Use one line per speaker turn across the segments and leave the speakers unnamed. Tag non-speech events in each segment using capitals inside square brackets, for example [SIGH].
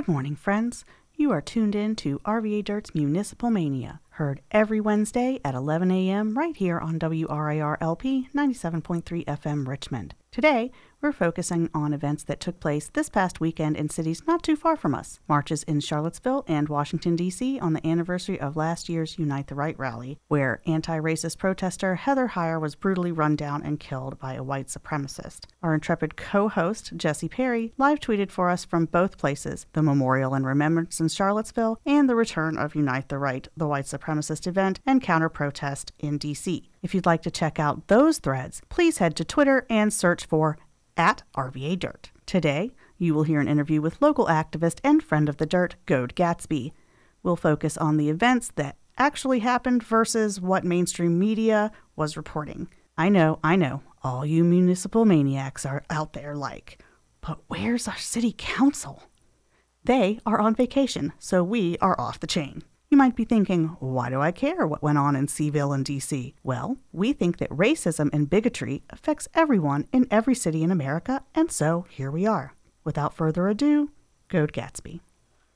Good morning, friends. You are tuned in to RVA Dirt's Municipal Mania, heard every Wednesday at 11 a.m. right here on WRIR LP 97.3 FM Richmond. Today, we're focusing on events that took place this past weekend in cities not too far from us. Marches in Charlottesville and Washington, D.C. on the anniversary of last year's Unite the Right rally, where anti racist protester Heather Heyer was brutally run down and killed by a white supremacist. Our intrepid co host, Jesse Perry, live tweeted for us from both places the memorial and remembrance in Charlottesville and the return of Unite the Right, the white supremacist event and counter protest in D.C. If you'd like to check out those threads, please head to Twitter and search for at RVA Dirt. Today, you will hear an interview with local activist and friend of the dirt, Goad Gatsby. We'll focus on the events that actually happened versus what mainstream media was reporting. I know, I know, all you municipal maniacs are out there like, but where's our city council? They are on vacation, so we are off the chain. You might be thinking, why do I care what went on in C-ville and DC? Well, we think that racism and bigotry affects everyone in every city in America, and so here we are. Without further ado, Goad Gatsby.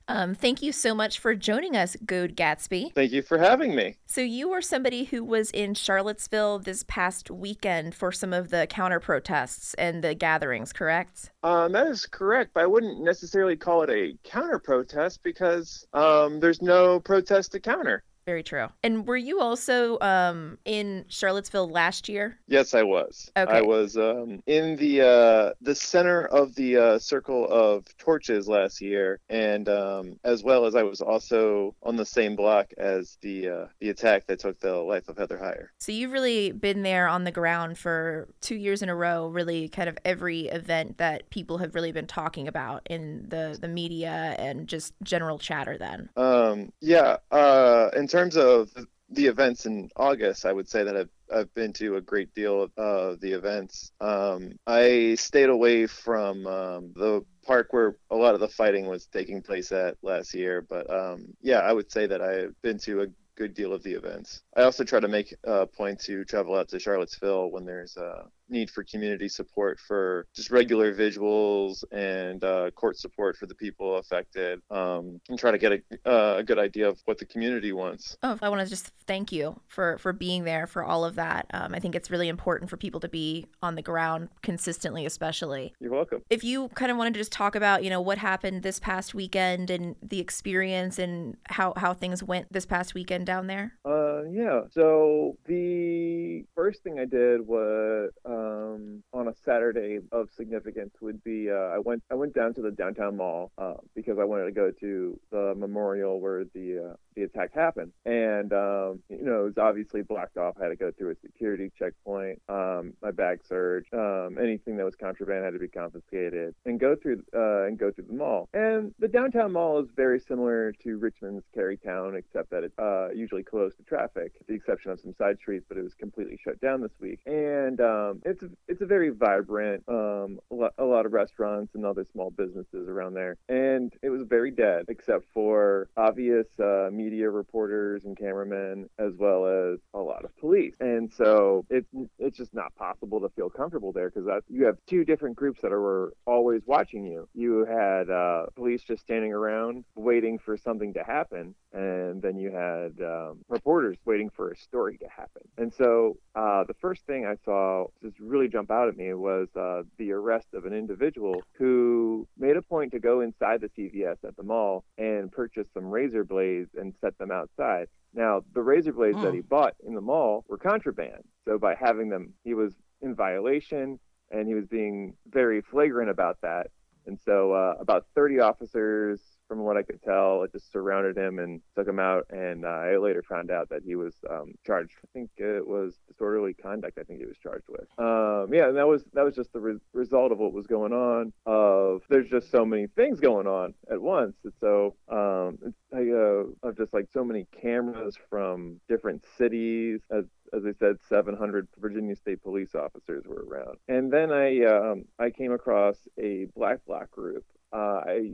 Um, thank you so much for joining us, Goad Gatsby.
Thank you for having me.
So, you were somebody who was in Charlottesville this past weekend for some of the counter protests and the gatherings, correct?
Um, that is correct, but I wouldn't necessarily call it a counter protest because um, there's no protest to counter.
Very true. And were you also um, in Charlottesville last year?
Yes, I was.
Okay.
I was um, in the uh, the center of the uh, circle of torches last year, and um, as well as I was also on the same block as the uh, the attack that took the life of Heather Heyer.
So you've really been there on the ground for two years in a row. Really, kind of every event that people have really been talking about in the the media and just general chatter. Then.
Um, yeah. Uh, in terms of the events in August, I would say that I've I've been to a great deal of uh, the events. Um, I stayed away from um, the park where a lot of the fighting was taking place at last year, but um, yeah, I would say that I've been to a good deal of the events. I also try to make a point to travel out to Charlottesville when there's a need for community support for just regular visuals and uh, court support for the people affected um, and try to get a, uh, a good idea of what the community wants.
Oh, I want to just thank you for for being there for all of that. Um, I think it's really important for people to be on the ground consistently, especially.
You're welcome.
If you kind of wanted to just talk about, you know, what happened this past weekend and the experience and how how things went this past weekend down there.
Uh, yeah. So the first thing I did was um, on a Saturday of significance would be uh, I went I went down to the downtown mall uh, because I wanted to go to the memorial where the uh, the attack happened, and um, you know it was obviously blocked off. I had to go through a security checkpoint, um, my bag search, um, anything that was contraband had to be confiscated, and go through uh, and go through the mall. And the downtown mall is very similar to Richmond's Carytown, except that it's uh, usually closed to traffic, the exception of some side streets. But it was completely shut down this week, and um, it's it's a very vibrant, um, a, lot, a lot of restaurants and other small businesses around there, and it was very dead except for obvious uh, media reporters and cameramen, as well as a lot of police. And so it's it's just not possible to feel comfortable there because you have two different groups that are always watching you. You had uh, police just standing around waiting for something to happen, and then you had um, reporters waiting for a story to happen. And so uh, the first thing I saw just really jump out at me was uh, the arrest of an individual who made a point to go inside the CVS at the mall and purchase some razor blades and set them outside. Now, the razor blades that he bought in the mall were contraband. So by having them, he was in violation and he was being very flagrant about that. And so uh, about 30 officers from what I could tell, it just surrounded him and took him out. And uh, I later found out that he was um, charged. I think it was disorderly conduct. I think he was charged with. Um, yeah, and that was that was just the re- result of what was going on. Of there's just so many things going on at once. And so um, I, uh, of just like so many cameras from different cities. As as I said, 700 Virginia State police officers were around. And then I um, I came across a black bloc group uh, I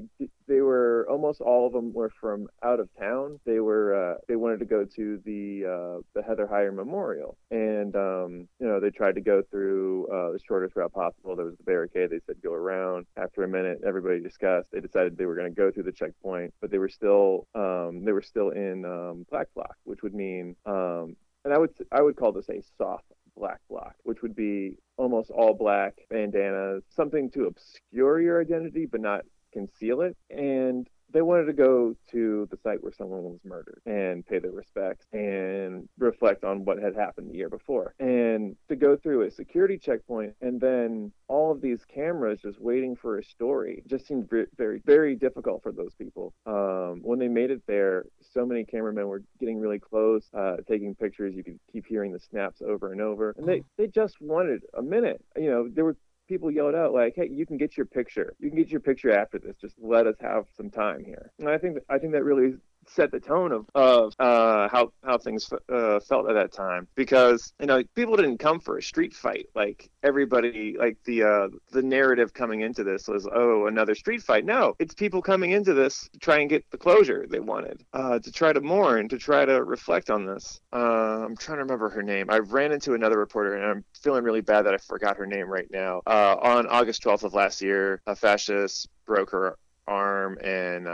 they were almost all of them were from out of town. They were uh, they wanted to go to the uh, the Heather Heyer Memorial, and um, you know they tried to go through uh, the shortest route possible. There was the barricade. They said go around. After a minute, everybody discussed. They decided they were going to go through the checkpoint, but they were still um, they were still in um, black bloc, which would mean um, and I would I would call this a soft black bloc, which would be almost all black bandanas, something to obscure your identity but not conceal it. And they wanted to go to the site where someone was murdered and pay their respects and reflect on what had happened the year before. And to go through a security checkpoint and then all of these cameras just waiting for a story just seemed very, very difficult for those people. Um, when they made it there, so many cameramen were getting really close, uh, taking pictures. You could keep hearing the snaps over and over. And they, they just wanted a minute. You know, there were people yelled out like, "Hey, you can get your picture. You can get your picture after this. Just let us have some time here." And I think I think that really set the tone of of uh, how how things uh, felt at that time. Because you know people didn't come for a street fight. Like everybody like the uh, the narrative coming into this was oh another street fight. No it's people coming into this to try and get the closure they wanted uh, to try to mourn to try to reflect on this. Uh, I'm trying to remember her name. I ran into another reporter and I'm feeling really bad that I forgot her name right now. Uh, on August 12th of last year a fascist broke her arm and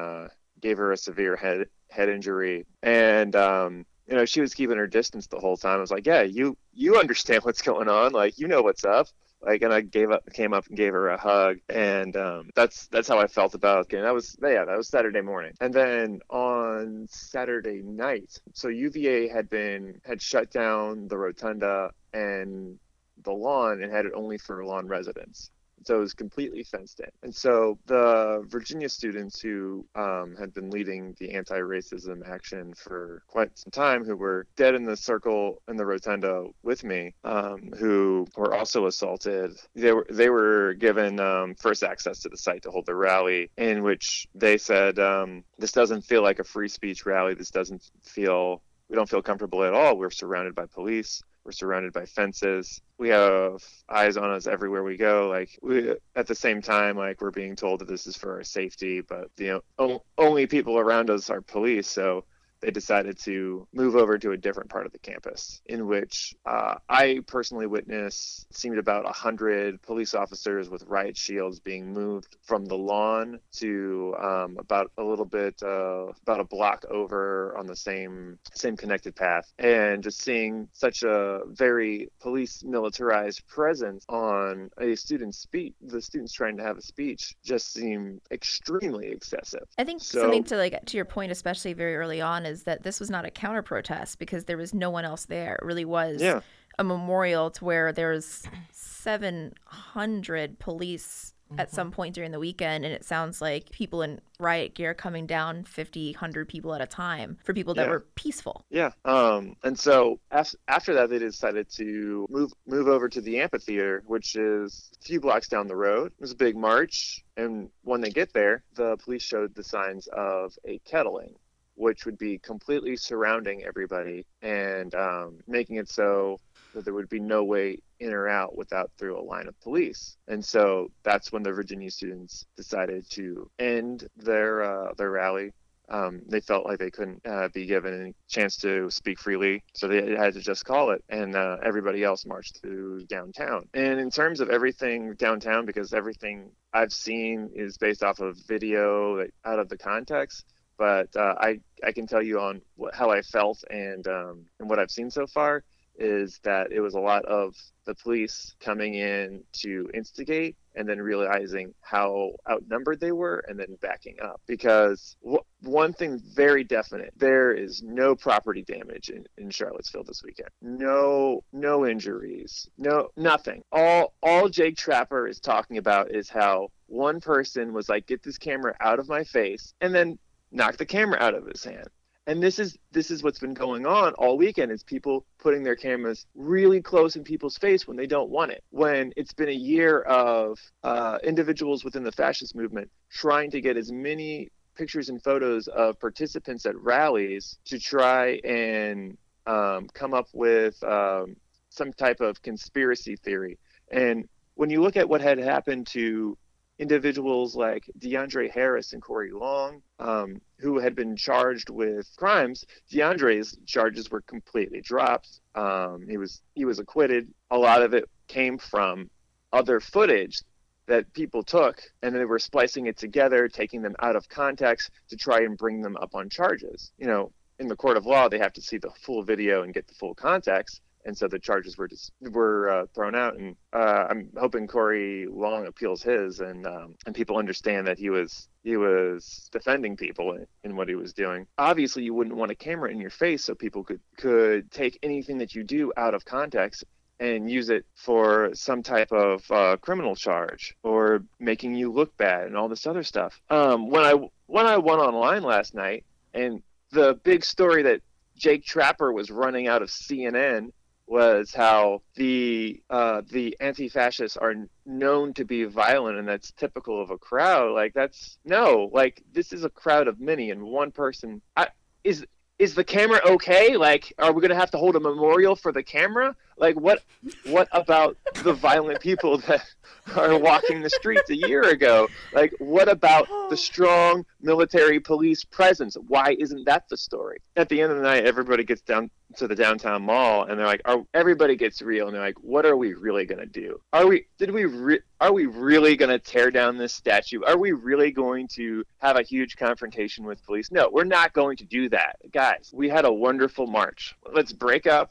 gave her a severe head head injury, and um, you know she was keeping her distance the whole time. I was like, yeah, you you understand what's going on, like you know what's up. Like, and I gave up, came up and gave her a hug, and um, that's that's how I felt about it. And that was yeah, that was Saturday morning, and then on Saturday night, so UVA had been had shut down the rotunda and the lawn and had it only for lawn residents so it was completely fenced in. And so the Virginia students who um, had been leading the anti-racism action for quite some time, who were dead in the circle in the rotunda with me, um, who were also assaulted, they were they were given um, first access to the site to hold the rally, in which they said, um, "This doesn't feel like a free speech rally. This doesn't feel." We don't feel comfortable at all. We're surrounded by police. We're surrounded by fences. We have eyes on us everywhere we go. Like we, at the same time, like we're being told that this is for our safety, but you know, only people around us are police. So they decided to move over to a different part of the campus, in which uh, I personally witnessed seemed about 100 police officers with riot shields being moved from the lawn to um, about a little bit, uh, about a block over on the same same connected path, and just seeing such a very police militarized presence on a student's speech, the students trying to have a speech, just seemed extremely excessive.
I think so, something to like to your point, especially very early on is that this was not a counter protest because there was no one else there. It really was
yeah.
a memorial to where there's 700 police mm-hmm. at some point during the weekend and it sounds like people in riot gear coming down 50 100 people at a time for people that yeah. were peaceful
yeah um and so after that they decided to move move over to the amphitheater which is a few blocks down the road it was a big march and when they get there the police showed the signs of a kettling which would be completely surrounding everybody and um, making it so that there would be no way in or out without through a line of police. And so that's when the Virginia students decided to end their uh, their rally. Um, they felt like they couldn't uh, be given any chance to speak freely, so they had to just call it. And uh, everybody else marched through downtown. And in terms of everything downtown, because everything I've seen is based off of video out of the context, but uh, I I can tell you on what, how I felt and um, and what I've seen so far is that it was a lot of the police coming in to instigate and then realizing how outnumbered they were and then backing up because w- one thing very definite there is no property damage in, in charlottesville this weekend. No no injuries no nothing. All all Jake Tapper is talking about is how one person was like get this camera out of my face and then knocked the camera out of his hand. And this is this is what's been going on all weekend is people putting their cameras really close in people's face when they don't want it. When it's been a year of uh, individuals within the fascist movement trying to get as many pictures and photos of participants at rallies to try and um, come up with um, some type of conspiracy theory. And when you look at what had happened to individuals like DeAndre Harris and Corey Long, um, who had been charged with crimes. DeAndre's charges were completely dropped. Um, he was he was acquitted. A lot of it came from other footage that people took and they were splicing it together, taking them out of context to try and bring them up on charges. You know, in the court of law, they have to see the full video and get the full context and so the charges were just were uh, thrown out. And uh, I'm hoping Corey Long appeals his, and um, and people understand that he was he was defending people in, in, what he was doing. Obviously, you wouldn't want a camera in your face so people could could take anything that you do out of context and use it for some type of uh, criminal charge or making you look bad and all this other stuff. Um, when I when I went online last night and the big story that Jake Tapper was running out of CNN was how the uh, the anti-fascists are known to be violent and that's typical of a crowd. Like that's no like this is a crowd of many and one person. I, is is the camera okay? Like are we going to have to hold a memorial for the camera like what what about the violent people that are walking the streets a year ago? Like what about the strong military police presence? Why isn't that the story? At the end of the night everybody gets down to the downtown mall and they're like are, everybody gets real and they're like what are we really going to do? Are we did we re- are we really going to tear down this statue? Are we really going to have a huge confrontation with police? No we're not going to do that. Guys we had a wonderful march. Let's break up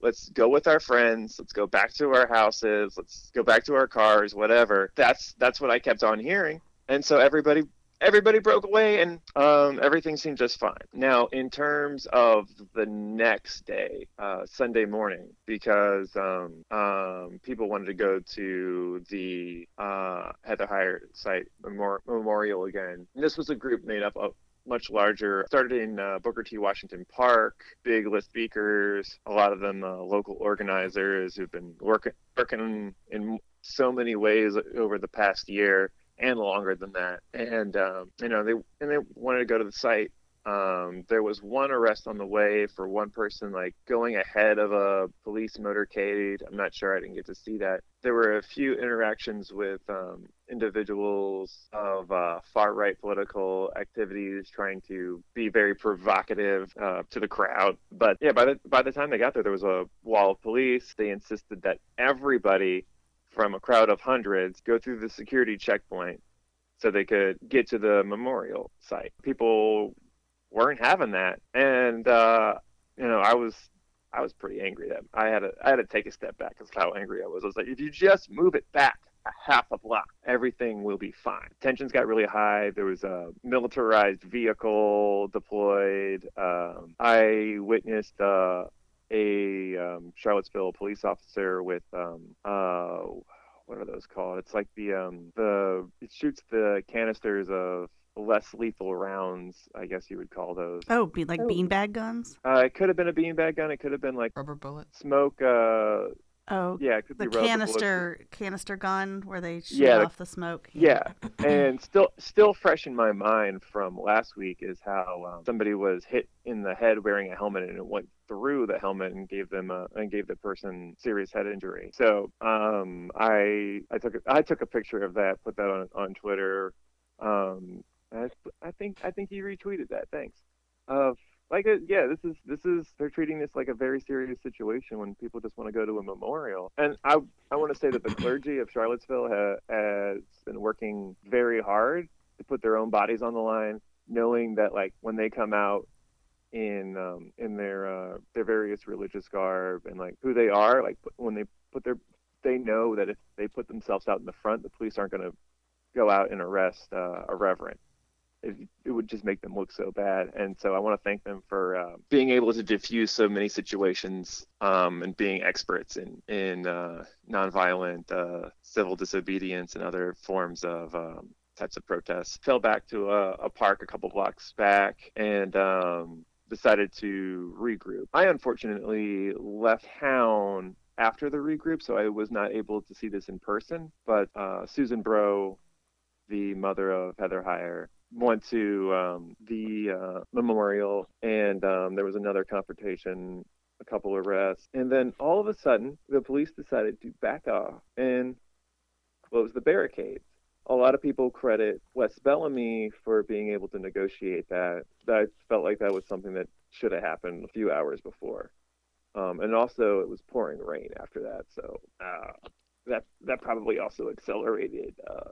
let's go with our friends let's go back to our houses let's go back to our cars whatever. That's that's what i kept on hearing. And so everybody everybody broke away and um, everything seemed just fine. Now in terms of the next day uh, sunday morning because um, um, people wanted to go to the uh, heather heyer site memorial again. And this was a group made up of much larger. Started in uh, Booker T. Washington Park, big list speakers, a lot of them uh, local organizers who've been working working in so many ways over the past year and longer than that. And um, you know they and they wanted to go to the site um, there was one arrest on the way for one person like going ahead of a police motorcade. I'm not sure I didn't get to see that. There were a few interactions with um, individuals of uh, far right political activities trying to be very provocative uh, to the crowd. But yeah, by the by the time they got there, there was a wall of police. They insisted that everybody from a crowd of hundreds go through the security checkpoint so they could get to the memorial site. People weren't having that, and uh, you know, I was I was pretty angry that I had to I had to take a step back because how angry I was. I was like, if you just move it back half a block, everything will be fine. Tensions got really high. There was a militarized vehicle deployed. Um, I witnessed uh, a um, Charlottesville police officer with um, uh, what are those called? It's like the um, the it shoots the canisters of less lethal rounds, I guess you would call those.
Oh, be like oh. beanbag guns?
Uh, it could have been a beanbag gun. It could have been like
rubber bullet
smoke. Uh,
oh,
yeah, it could
the
be
canister canister gun where they shoot yeah, off the, the smoke.
Yeah, and still still fresh in my mind from last week is how um, somebody was hit in the head wearing a helmet and it went through the helmet and gave them a, and gave the person serious head injury. So um, I I took a, I took a picture of that, put that on on Twitter. Um, I, I think I think you retweeted that. Thanks. Uh, like a, yeah, this is this is they're treating this like a very serious situation when people just want to go to a memorial. And I I want to say that the clergy of Charlottesville ha, has been working very hard to put their own bodies on the line, knowing that like when they come out in um, in their uh, their various religious garb and like who they are, like when they put their they know that if they put themselves out in the front, the police aren't going to go out and arrest uh, a reverend it, would just make them look so bad. And so I want to thank them for uh, being able to diffuse so many situations um, and being experts in in uh, nonviolent uh, civil disobedience and other forms of um, types of protests. Fell back to a, a park a couple blocks back and. Um, decided to regroup. I unfortunately left town after the regroup, so I was not able to see this in person. But uh, Susan Bro, the mother of Heather Heyer, went to um, the uh, memorial, and um, there was another confrontation, a couple arrests, and then all of a sudden, the police decided to back off and close the barricades. a lot of people credit Wes Bellamy for being able to negotiate that. I felt like that was something that should have happened a few hours before. Um, and also, it was pouring rain after that, so uh, that that probably also accelerated uh,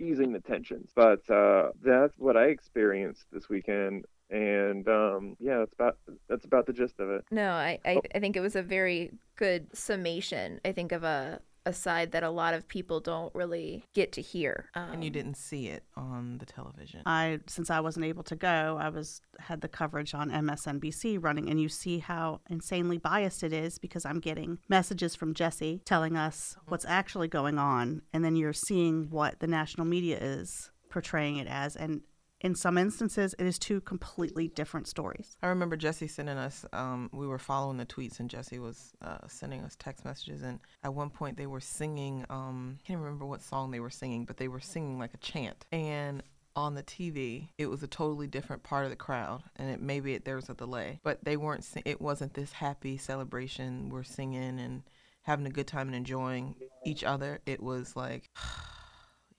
easing the tensions. But uh, that's what I experienced this weekend, and um, yeah, that's about that's about the gist of it.
No, I, I, I think it was a very good summation. I think of a a side that a lot of people don't really get to hear.
Um, and you didn't see it on the television.
I since I wasn't able to go, I was had the coverage on MSNBC running and you see how insanely biased it is because I'm getting messages from Jesse telling us mm-hmm. what's actually going on and then you're seeing what the national media is portraying it as and in some instances, it is two completely different stories.
I remember Jesse sending us, um, we were following the tweets, and Jesse was uh, sending us text messages. And at one point, they were singing, um, I can't remember what song they were singing, but they were singing like a chant. And on the TV, it was a totally different part of the crowd, and it maybe it, there was a delay, but they weren't. It wasn't this happy celebration. We're singing and having a good time and enjoying each other. It was like. [SIGHS]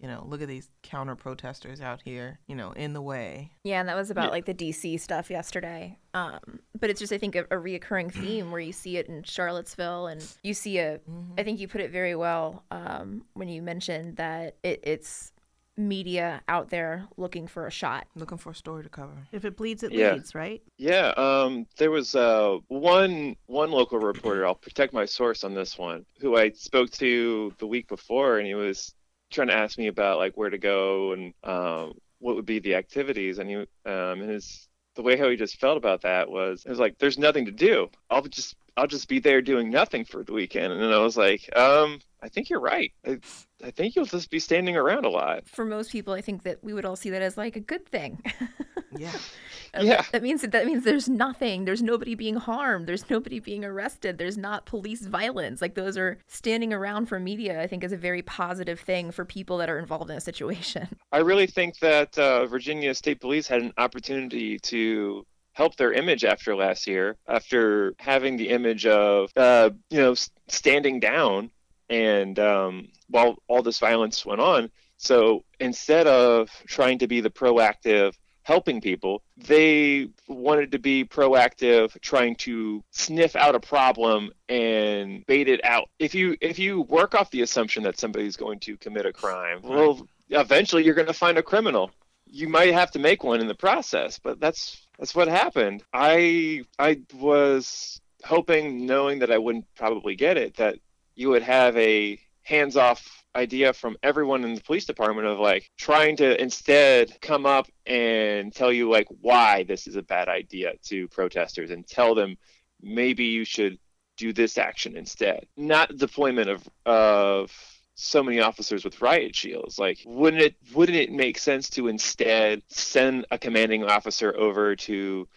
you know, look at these counter protesters out here, you know, in the way.
Yeah, and that was about yeah. like the DC stuff yesterday. Um, but it's just I think a, a reoccurring [CLEARS THROAT] theme where you see it in Charlottesville, and you see a. Mm-hmm. I think you put it very well um, when you mentioned that it, it's media out there looking for a shot,
looking for a story to cover.
If it bleeds, it yeah. leads, right?
Yeah. Um, there was uh, one one local reporter. I'll protect my source on this one, who I spoke to the week before, and he was trying to ask me about like where to go and um, what would be the activities, and he um, his the way how he just felt about that was it was like there's nothing to do. I'll just I'll just be there doing nothing for the weekend, and then I was like, um, I think you're right. I, I think you'll just be standing around a lot.
For most people, I think that we would all see that as like a good thing. [LAUGHS]
yeah.
yeah.
That means that means there's nothing. There's nobody being harmed. There's nobody being arrested. There's not police violence. Like those are standing around for media. I think is a very positive thing for people that are involved in a situation.
I really think that uh, Virginia State Police had an opportunity to help their image after last year, after having the image of uh, you know standing down and um, while all this violence went on. So instead of trying to be the proactive helping people, they wanted to be proactive, trying to sniff out a problem and bait it out. If you if you work off the assumption that somebody's going to commit a crime, well, eventually you're going to find a criminal. You might have to make one in the process, but that's that's what happened. I I was hoping, knowing that I wouldn't probably get it, that you would have a hands off idea from everyone in the police department of like trying to instead come up and tell you like why this is a bad idea to protesters and tell them maybe you should do this action instead not deployment of of so many officers with riot shields like wouldn't it wouldn't it make sense to instead send a commanding officer over to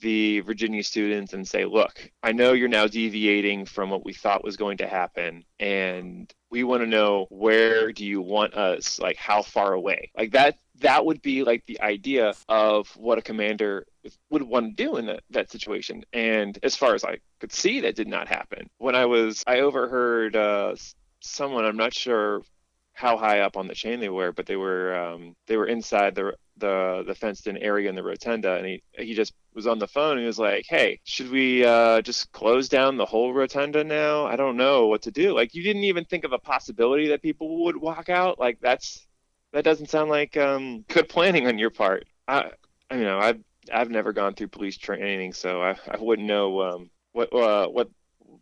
the Virginia students and say, look, I know you're now deviating from what we thought was going to happen. And we want to know where do you want us? Like, how far away? Like, that. That would be like the idea of what a commander would want to do in that, that situation. And as far as I could see, that did not happen. When I was, I overheard uh, someone, I'm not sure how high up on the chain they were, but they were um, they were inside the the the fenced in area in the rotunda and he he just was on the phone and he was like hey should we uh, just close down the whole rotunda now? I don't know what to do. Like you didn't even think of a possibility that people would walk out. Like that's that doesn't sound like um, good planning on your part. I you know i've i've never gone through police training so i, I wouldn't know um, what uh, what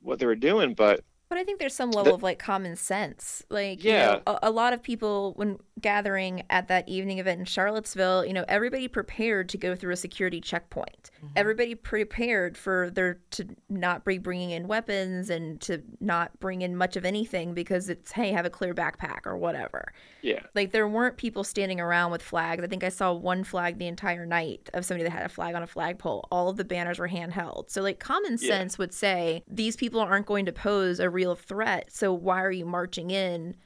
what they were doing but
but I think there's some level the, of like common sense. Like, yeah. You know, a, a, lot of people, when gathering at that evening event in Charlottesville, you know, everybody prepared to go through a security checkpoint. Mm-hmm. Everybody prepared for there to not be bringing in weapons and to not bring in much of anything because it's, hey, have a clear backpack or whatever.
Yeah.
Like, there weren't people standing around with flags. I think I saw one flag the entire night of somebody that had a flag on a flagpole. All of the banners were handheld. So, like, common sense yeah. would say these people aren't going to pose a real threat. So why are you marching in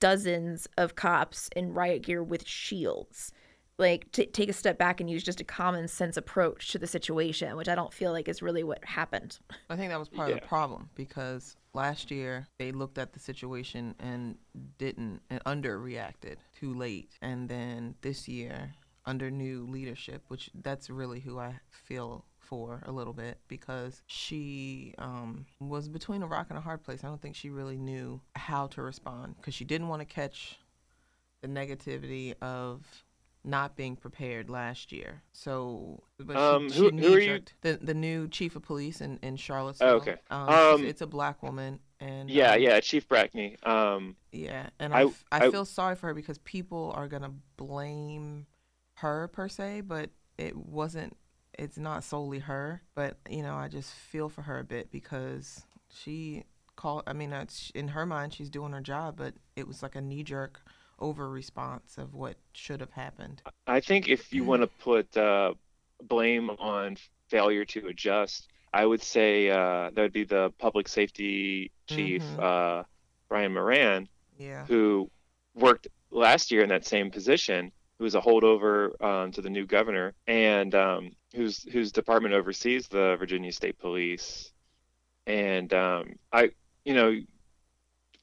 dozens of cops in riot gear with shields? like t- take a step back and use just a common sense approach to the situation, which I don't feel like is really what happened.
I think that was part yeah. of the problem because last year they looked at the situation and didn't and underreacted too late, and then this year under new leadership, which that's really who I feel for a little bit because she um, was between a rock and a hard place. I don't think she really knew how to respond because she didn't want to catch the negativity of not being prepared last year. So,
but um, she, who, she who are you?
The the new chief of police in in Charlottesville.
Oh, okay.
Um, um, it's a black woman, and
yeah,
um,
yeah, Chief Brackney. Um,
yeah, and I, I, I, I feel sorry for her because people are gonna blame her per se, but it wasn't. It's not solely her, but you know, I just feel for her a bit because she called. I mean, in her mind, she's doing her job, but it was like a knee jerk over response of what should have happened.
I think if you want [CLEARS THROAT] to put uh, blame on failure to adjust, I would say uh, that would be the public safety chief, mm-hmm. uh, Brian Moran,
yeah.
who worked last year in that same position who's a holdover um, to the new governor, and um, whose whose department oversees the Virginia State Police. And um, I, you know,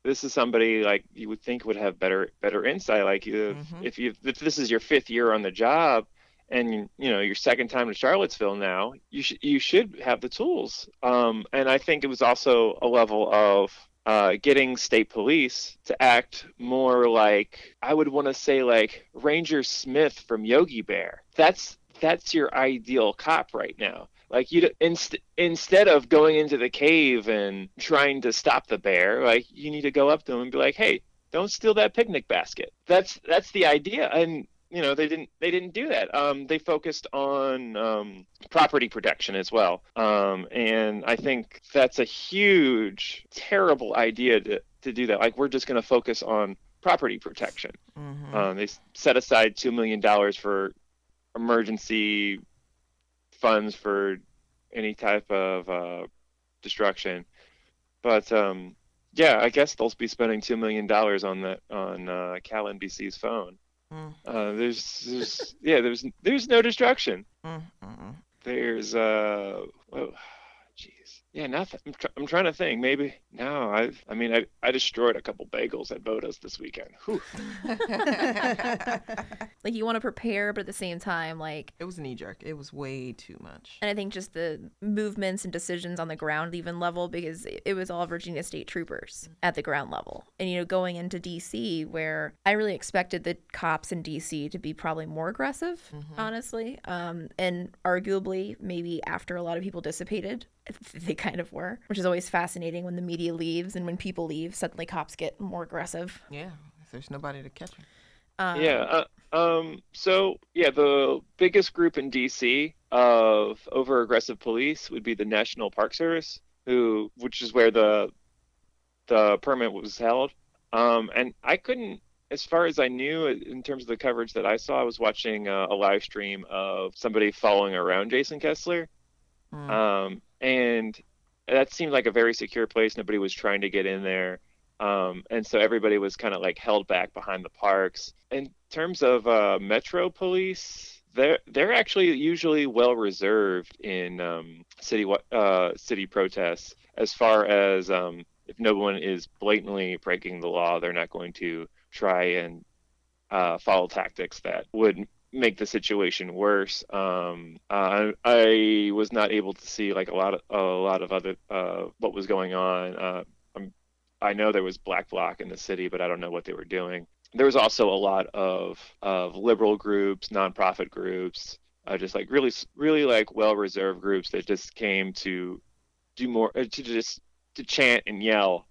this is somebody like you would think would have better better insight. Like if, mm-hmm. if you if this is your fifth year on the job, and you know your second time to Charlottesville now, you should you should have the tools. Um, and I think it was also a level of uh, getting state police to act more like I would want to say like Ranger Smith from Yogi Bear. That's that's your ideal cop right now. Like you inst- instead of going into the cave and trying to stop the bear, like you need to go up to him and be like, "Hey, don't steal that picnic basket." That's that's the idea. And you know they didn't they didn't do that um, they focused on um, property protection as well um, and i think that's a huge terrible idea to, to do that like we're just going to focus on property protection mm-hmm. Um, they set aside $2 million for emergency funds for any type of uh, destruction but um, yeah i guess they'll be spending $2 million on that on uh, cal nbc's phone Mm. Uh, there's, there's, yeah, there's, there's no destruction. Mm, there's, uh, well, yeah, nothing. I'm, tr- I'm trying to think. Maybe no. I I mean, I, I destroyed a couple bagels at Bodo's this weekend. [LAUGHS]
like you want to prepare, but at the same time, like
it was knee jerk. It was way too much.
And I think just the movements and decisions on the ground even level because it was all Virginia State troopers at the ground level, and you know going into D.C. where I really expected the cops in D.C. to be probably more aggressive, mm-hmm. honestly, um, and arguably maybe after a lot of people dissipated they kind of were, which is always fascinating when the media leaves and when people leave, suddenly cops get more aggressive.
Yeah, if there's nobody to catch them.
Um, yeah. Uh, um. So yeah, the biggest group in DC of over aggressive police would be the National Park Service, who, which is where the the permit was held. Um. And I couldn't as far as I knew, in terms of the coverage that I saw, I was watching uh, a live stream of somebody following around Jason Kessler. Mm. Um, and that seemed like a very secure place. Nobody was trying to get in there. Um, and so everybody was kind of like held back behind the parks. In terms of uh, Metro Police, they're they're actually usually well reserved in um, city uh, city protests. As far as um, if no one is blatantly breaking the law, they're not going to try and uh, follow tactics that would make the situation worse. Um, uh, I was not able to see like a lot of a lot of other uh, what was going on. Uh, i know there was black bloc in the city, but I don't know what they were doing. There was also a lot of of liberal groups, nonprofit groups, uh, just like really really like well reserved groups that just came to do more uh, to just to chant and yell.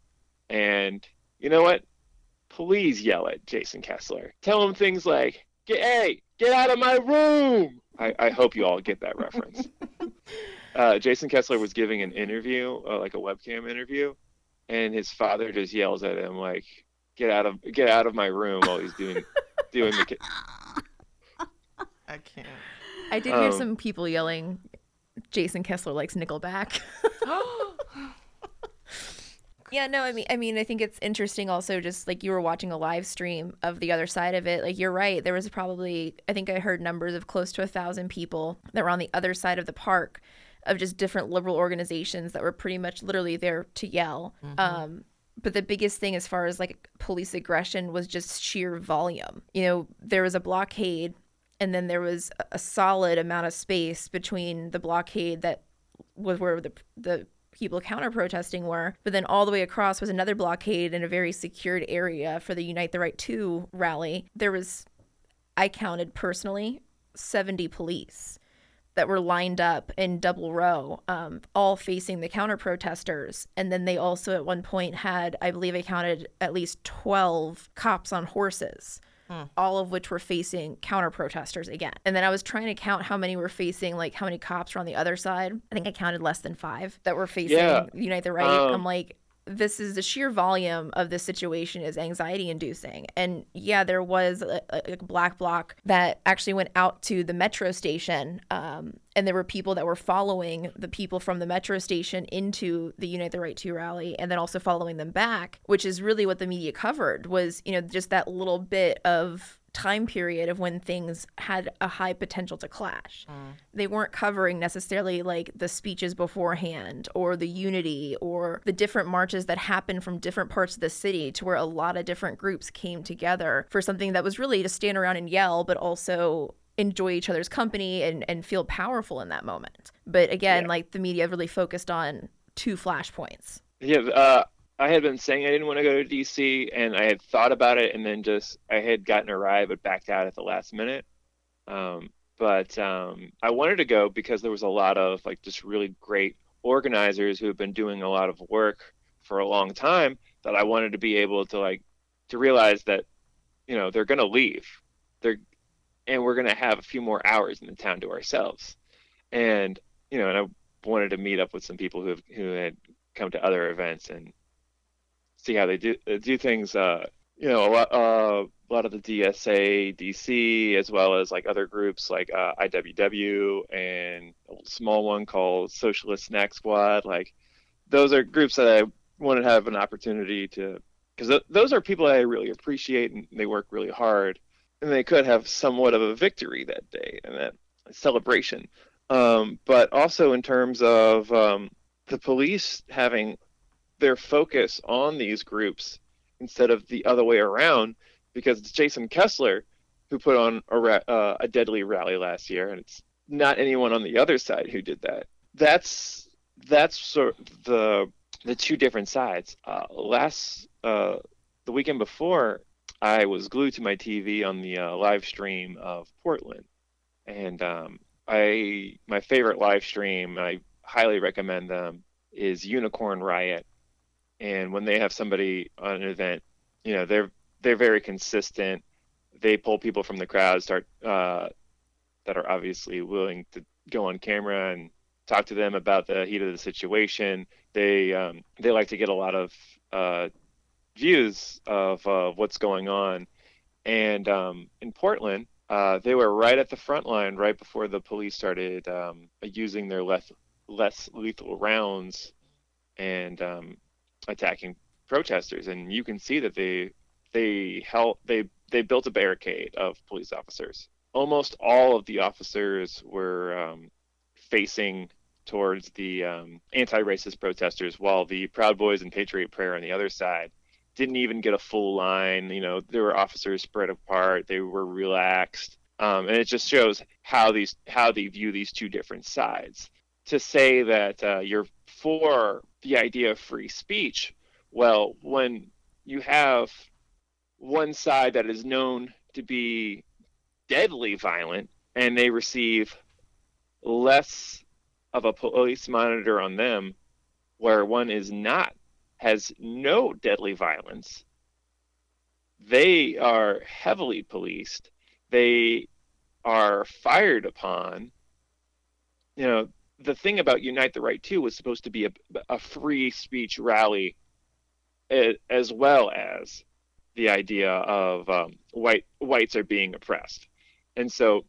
And you know what? Please yell at Jason Kessler. Tell him things like, "Hey, Get out of my room! I, I hope you all get that reference. [LAUGHS] uh, Jason Kessler was giving an interview, uh, like a webcam interview, and his father just yells at him like, "Get out of get out of my room!" while he's doing [LAUGHS] doing the. Ki-
I can't.
I did hear um, some people yelling, "Jason Kessler likes Nickelback." [GASPS] [LAUGHS] Yeah, no, I mean, I mean, I think it's interesting. Also, just like you were watching a live stream of the other side of it. Like you're right, there was probably I think I heard numbers of close to a thousand people that were on the other side of the park, of just different liberal organizations that were pretty much literally there to yell. Mm-hmm. Um, but the biggest thing as far as like police aggression was just sheer volume. You know, there was a blockade and then there was a solid amount of space between the blockade that was where the the people counter protesting were, but then all the way across was another blockade in a very secured area for the Unite the Right 2 rally. There was I counted personally 70 police that were lined up in double row, um, all facing the counter protesters. And then they also, at one point, had, I believe, I counted at least 12 cops on horses Hmm. all of which were facing counter protesters again. And then I was trying to count how many were facing, like how many cops were on the other side. I think I counted less than five that were facing yeah. Unite the Right. Um, I'm like, this is the sheer volume of this situation is anxiety inducing. And yeah, there was a, a, black bloc that actually went out to the metro station. Um, and there were people that were following the people from the metro station into the Unite the Right to rally and then also following them back, which is really what the media covered was, you know, just that little bit of time period of when things had a high potential to clash. Mm. They weren't covering necessarily like the speeches beforehand or the unity or the different marches that happened from different parts of the city to where a lot of different groups came together for something that was really to stand around and yell, but also enjoy each other's company and, and feel powerful in that moment. But again, yeah. like the media really focused on two flashpoints.
Yeah, uh, I had been saying I didn't want to go to DC, and I had thought about it, and then just I had gotten a ride, but backed out at the last minute. Um, but um, I wanted to go because there was a lot of like just really great organizers who have been doing a lot of work for a long time. That I wanted to be able to like to realize that you know they're going to leave, they're and we're going to have a few more hours in the town to ourselves, and you know, and I wanted to meet up with some people who have, who had come to other events and see how they do do things. Uh, you know, a lot, uh, a lot of the DSA, DC, as well as like other groups like uh, IWW and a small one called Socialist Snack Squad. Like, those are groups that I want to have an opportunity to, because th- those are people I really appreciate and they work really hard, and they could have somewhat of a victory that day and that celebration. Um, but also in terms of um, the police having their focus on these groups instead of the other way around because it's Jason Kessler who put on a, uh, a deadly rally last year, and it's not anyone on the other side who did that. That's that's sort of the the two different sides. Uh, last uh, the weekend before, I was glued to my TV on the uh, live stream of Portland, and um, I my favorite live stream. I highly recommend them is Unicorn Riot and when they have somebody on an event, you know they're they're very consistent. They pull people from the crowd, start uh, that are obviously willing to go on camera and talk to them about the heat of the situation. They um, they like to get a lot of uh, views of uh, what's going on. And um, in Portland, uh, they were right at the front line right before the police started um, using their less less lethal rounds, and um, attacking protesters, and you can see that they they they they built a barricade of police officers. Almost all of the officers were um, facing towards the um, anti-racist protesters, while the Proud Boys and Patriot Prayer on the other side didn't even get a full line. You know, there were officers spread apart. They were relaxed, um, and it just shows how these how they view these two different sides. To say that uh, you're for the idea of free speech. Well, when you have one side that is known to be deadly violent and they receive less of a police monitor on them, where one is not, has no deadly violence, they are heavily policed. They are fired upon. You know, the thing about Unite the Right too was supposed to be a, a free speech rally, as well as the idea of um, white whites are being oppressed, and so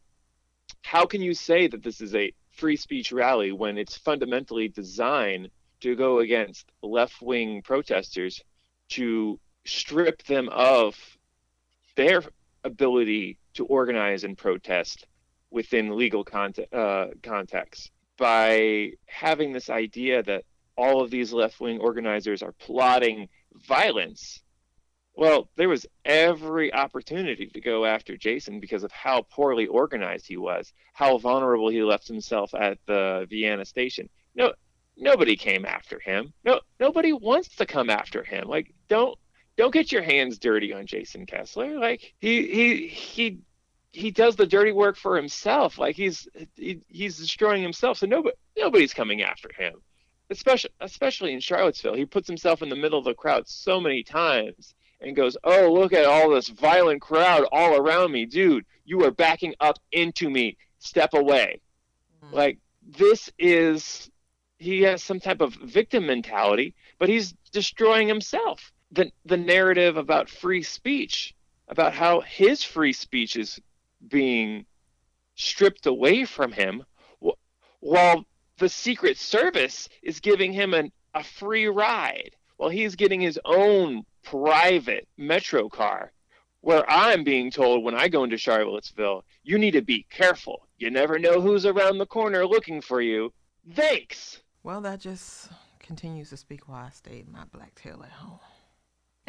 how can you say that this is a free speech rally when it's fundamentally designed to go against left wing protesters to strip them of their ability to organize and protest within legal context, uh, context by having this idea that all of these left wing organizers are plotting violence. Well, there was every opportunity to go after Jason because of how poorly organized he was, how vulnerable he left himself at the Vienna station. No, nobody came after him. No, nobody wants to come after him. Like, don't don't get your hands dirty on Jason Kessler. Like he he he he does the dirty work for himself. Like he's he, he's destroying himself. So nobody nobody's coming after him. Especially especially in Charlottesville, he puts himself in the middle of the crowd so many times and goes, "Oh, look at all this violent crowd all around me, dude. You are backing up into me. Step away." Mm-hmm. Like this is he has some type of victim mentality, but he's destroying himself. The the narrative about free speech, about how his free speech is being stripped away from him, while the Secret Service is giving him an, a free ride, while he's getting his own private metro car. Where I'm being told when I go into Charlottesville, you need to be careful. You never know who's around the corner looking for you. Thanks.
Well, that just continues to speak why I stayed my black tail at home.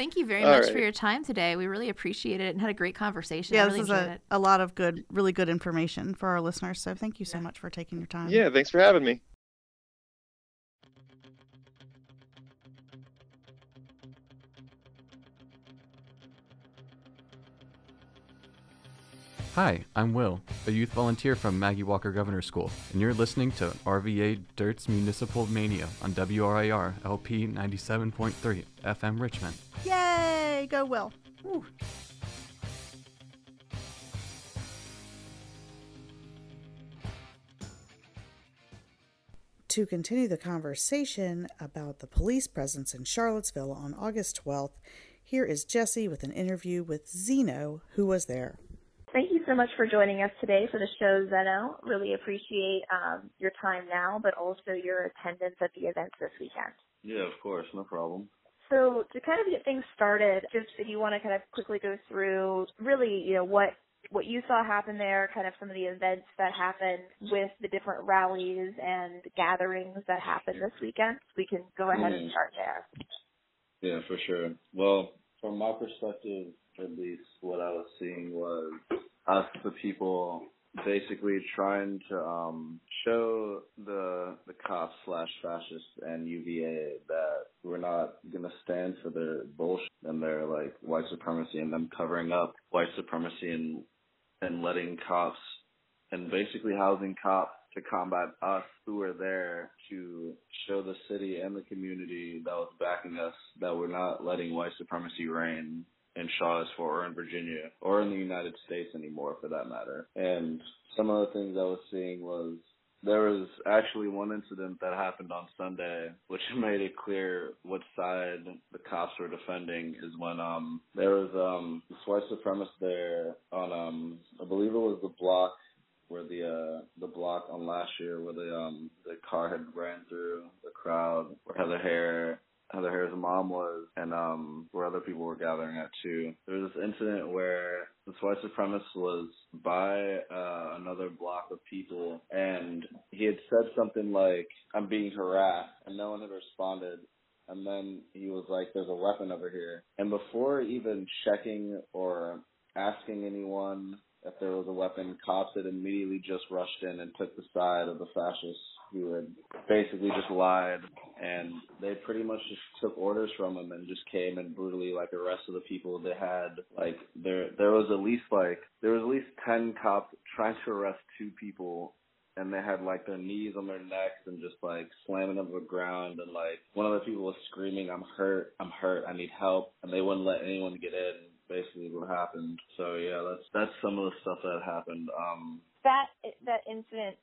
Thank you very All much right. for your time today. We really appreciated it and had a great conversation.
Yeah,
really
this is a, a lot of good, really good information for our listeners. So thank you so much for taking your time.
Yeah, thanks for having me.
Hi, I'm Will, a youth volunteer from Maggie Walker Governor School, and you're listening to RVA Dirt's Municipal Mania on WRIR LP 97.3 FM Richmond.
Yay! Go Will. Woo. To continue the conversation about the police presence in Charlottesville on August 12th, here is Jesse with an interview with Zeno, who was there.
Thank you so much for joining us today for the show, Zeno. Really appreciate um, your time now, but also your attendance at the events this weekend.
Yeah, of course, no problem.
So to kind of get things started, just if you want to kind of quickly go through really, you know, what what you saw happen there, kind of some of the events that happened with the different rallies and gatherings that happened this weekend. We can go ahead mm. and start there.
Yeah, for sure. Well, from my perspective, at least what I was seeing was us, the people, basically trying to um, show the the cops slash fascists and UVA that we're not gonna stand for their bullshit and their like white supremacy and them covering up white supremacy and and letting cops and basically housing cops to combat us who are there to show the city and the community that was backing us that we're not letting white supremacy reign in Charlottesville or in Virginia or in the United States anymore for that matter. And some of the things I was seeing was there was actually one incident that happened on Sunday which [LAUGHS] made it clear what side the cops were defending is when um there was um this white supremacist there on um I believe it was the block where the uh the block on last year where the um the car had ran through the crowd where Heather Heyer Heather Heyer's mom was, and um, where other people were gathering at too. There was this incident where this white supremacist was by uh, another block of people, and he had said something like, "I'm being harassed," and no one had responded. And then he was like, "There's a weapon over here," and before even checking or asking anyone if there was a weapon, cops had immediately just rushed in and took the side of the fascists who had basically just lied and they pretty much just took orders from him and just came and brutally like arrested the people they had. Like there there was at least like there was at least 10 cops trying to arrest two people and they had like their knees on their necks and just like slamming them to the ground. And like one of the people was screaming i'm hurt i'm hurt i need help and they wouldn't let anyone get in basically what happened. So yeah that's that's some of the stuff that happened. Um
that that incident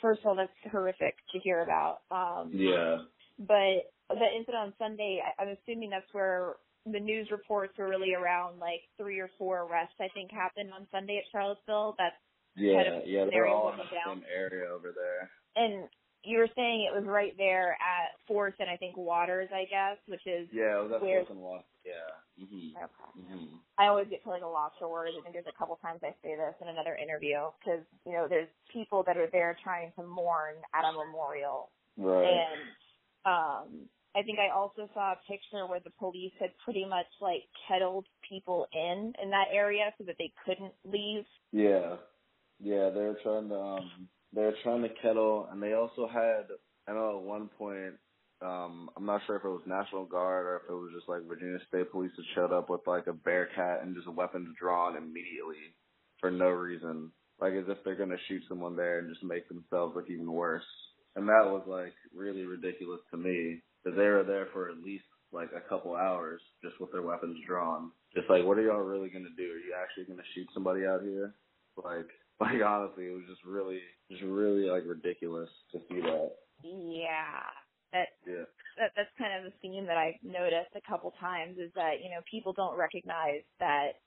first of all, that's horrific to hear about. Um,
yeah.
But the incident on Sunday, I, I'm assuming that's where the news reports were really around like three or four arrests. I think happened on Sunday at Charlottesville. That's
yeah, kind of yeah. They're all in the down. same area over there.
And you were saying it was right there at Fourth and I think Waters, I guess, which is
yeah, it was at
where...
Fourth and Waters. Yeah. Mm-hmm.
Okay.
Mm-hmm.
I always get to like a lost for words. I think there's a couple times I say this in another interview because you know there's people that are there trying to mourn at a memorial,
Right.
and um, I think I also saw a picture where the police had pretty much like kettled people in in that area so that they couldn't leave.
Yeah, yeah, they were trying to um, they were trying to kettle, and they also had I know at one point um, I'm not sure if it was National Guard or if it was just like Virginia State Police that showed up with like a Bearcat and just weapons drawn immediately for no reason, like as if they're gonna shoot someone there and just make themselves look even worse. And that was like really ridiculous to me because they were there for at least like a couple hours just with their weapons drawn. Just like, what are y'all really gonna do? Are you actually gonna shoot somebody out here? Like, [LAUGHS] like honestly, it was just really, just really like ridiculous to see that.
Yeah,
Yeah.
that that's kind of a theme that I've noticed a couple times is that you know people don't recognize that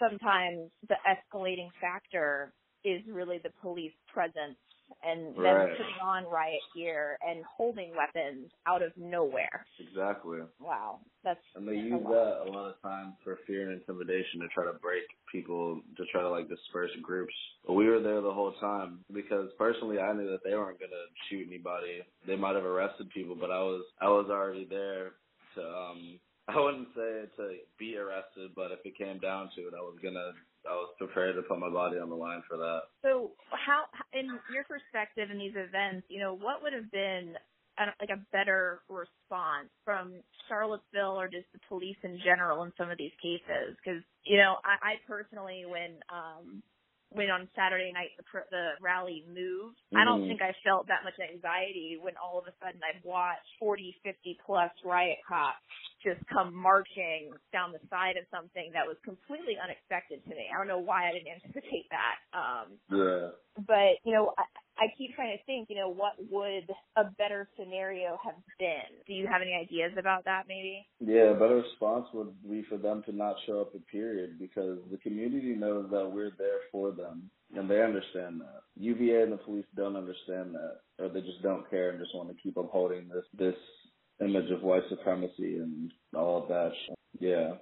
sometimes the escalating factor is really the police presence and them
Right.
putting on riot gear and holding weapons out of nowhere.
Exactly.
Wow, that's
And they use that a lot of times for fear and intimidation to try to break people, to try to like disperse groups. But we were there the whole time because personally I knew that they weren't gonna shoot anybody. They might have arrested people, but I was I was already there to um [LAUGHS] I wouldn't say to be arrested, but if it came down to it, I was gonna I was prepared to put my body on the line for that.
So, how, in your perspective in these events, you know, what would have been a, like a better response from Charlottesville or just the police in general in some of these cases? Because you know, I, I personally, when um, when on Saturday night the pr- the rally moved, I don't
Mhm.
think I felt that much anxiety when all of a sudden I've watched 40, 50 plus riot cops just come marching down the side of something that was completely unexpected to me. I don't know why I didn't anticipate that. Um,
Yeah.
but you know, I, I keep trying to think, you know, what would a better scenario have been? Do you have any ideas about that, maybe?
Yeah, a better response would be for them to not show up at period because the community knows that we're there for them and they understand that. UVA and the police don't understand that or they just don't care and just want to keep upholding this this image of white supremacy and all of that. Yeah.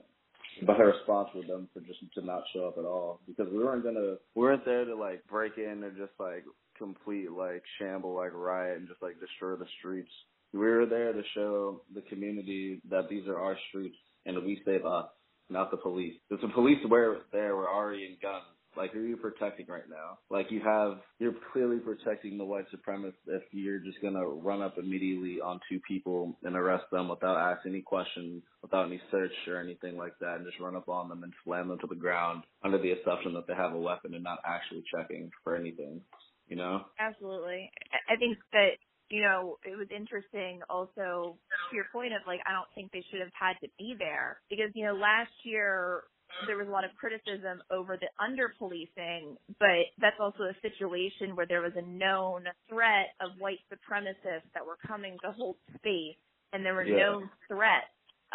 But her response with them for just to not show up at all because we weren't gonna we weren't there to like break in and just like complete like shamble like riot and just like destroy the streets. We were there to show the community that these are our streets and that we save us, not the police. If the police were there were already in guns. Like who are you protecting right now? Like you have you're clearly protecting the white supremacists if you're just gonna run up immediately on two people and arrest them without asking any questions, without any search or anything like that, and just run up on them and slam them to the ground under the assumption that they have a weapon and not actually checking for anything. You know?
Absolutely. I think that, you know, it was interesting also to your point of like, I don't think they should have had to be there because, you know, last year there was a lot of criticism over the under policing, but that's also a situation where there was a known threat of white supremacists that were coming to hold space and there were
Yeah.
known threats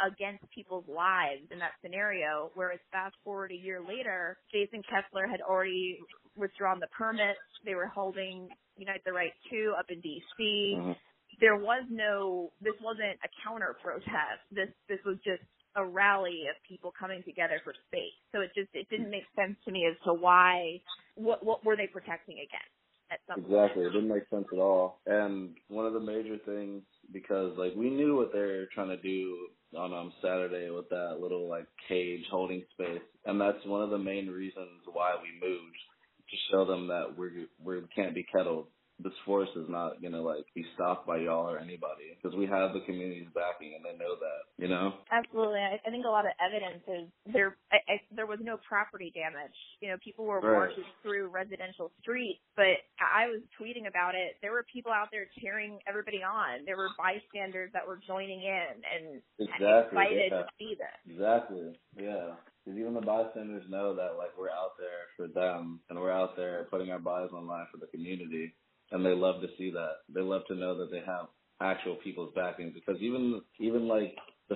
against people's lives in that scenario. Whereas fast forward a year later, Jason Kessler had already withdrawn the permits. They were holding Unite the Right 2 up in DC.
Mhm.
There was no, this wasn't a counter protest. This, this was just a rally of people coming together for space. So it just, it didn't make sense to me as to why, what, what were they protecting against at some point?
Exactly. It didn't make sense at all. And one of the major things, because like we knew what they're trying to do on um Saturday with that little like cage holding space, and that's one of the main reasons why we moved to show them that we're we can't be kettled. This force is not gonna like be stopped by y'all or anybody because we have the community's backing and they know that. You know.
Absolutely. I, I think a lot of evidence is there. I, I, there was no property damage. You know, people were
Right.
marching through residential streets, but I was tweeting about it. There were people out there cheering everybody on. There were bystanders that were joining in and
Exactly.
excited
yeah.
to see this.
Exactly. Yeah. Because even the bystanders know that like we're out there for them and we're out there putting our bodies on line for the community, and they love to see that. They love to know that they have actual people's backing because even even like the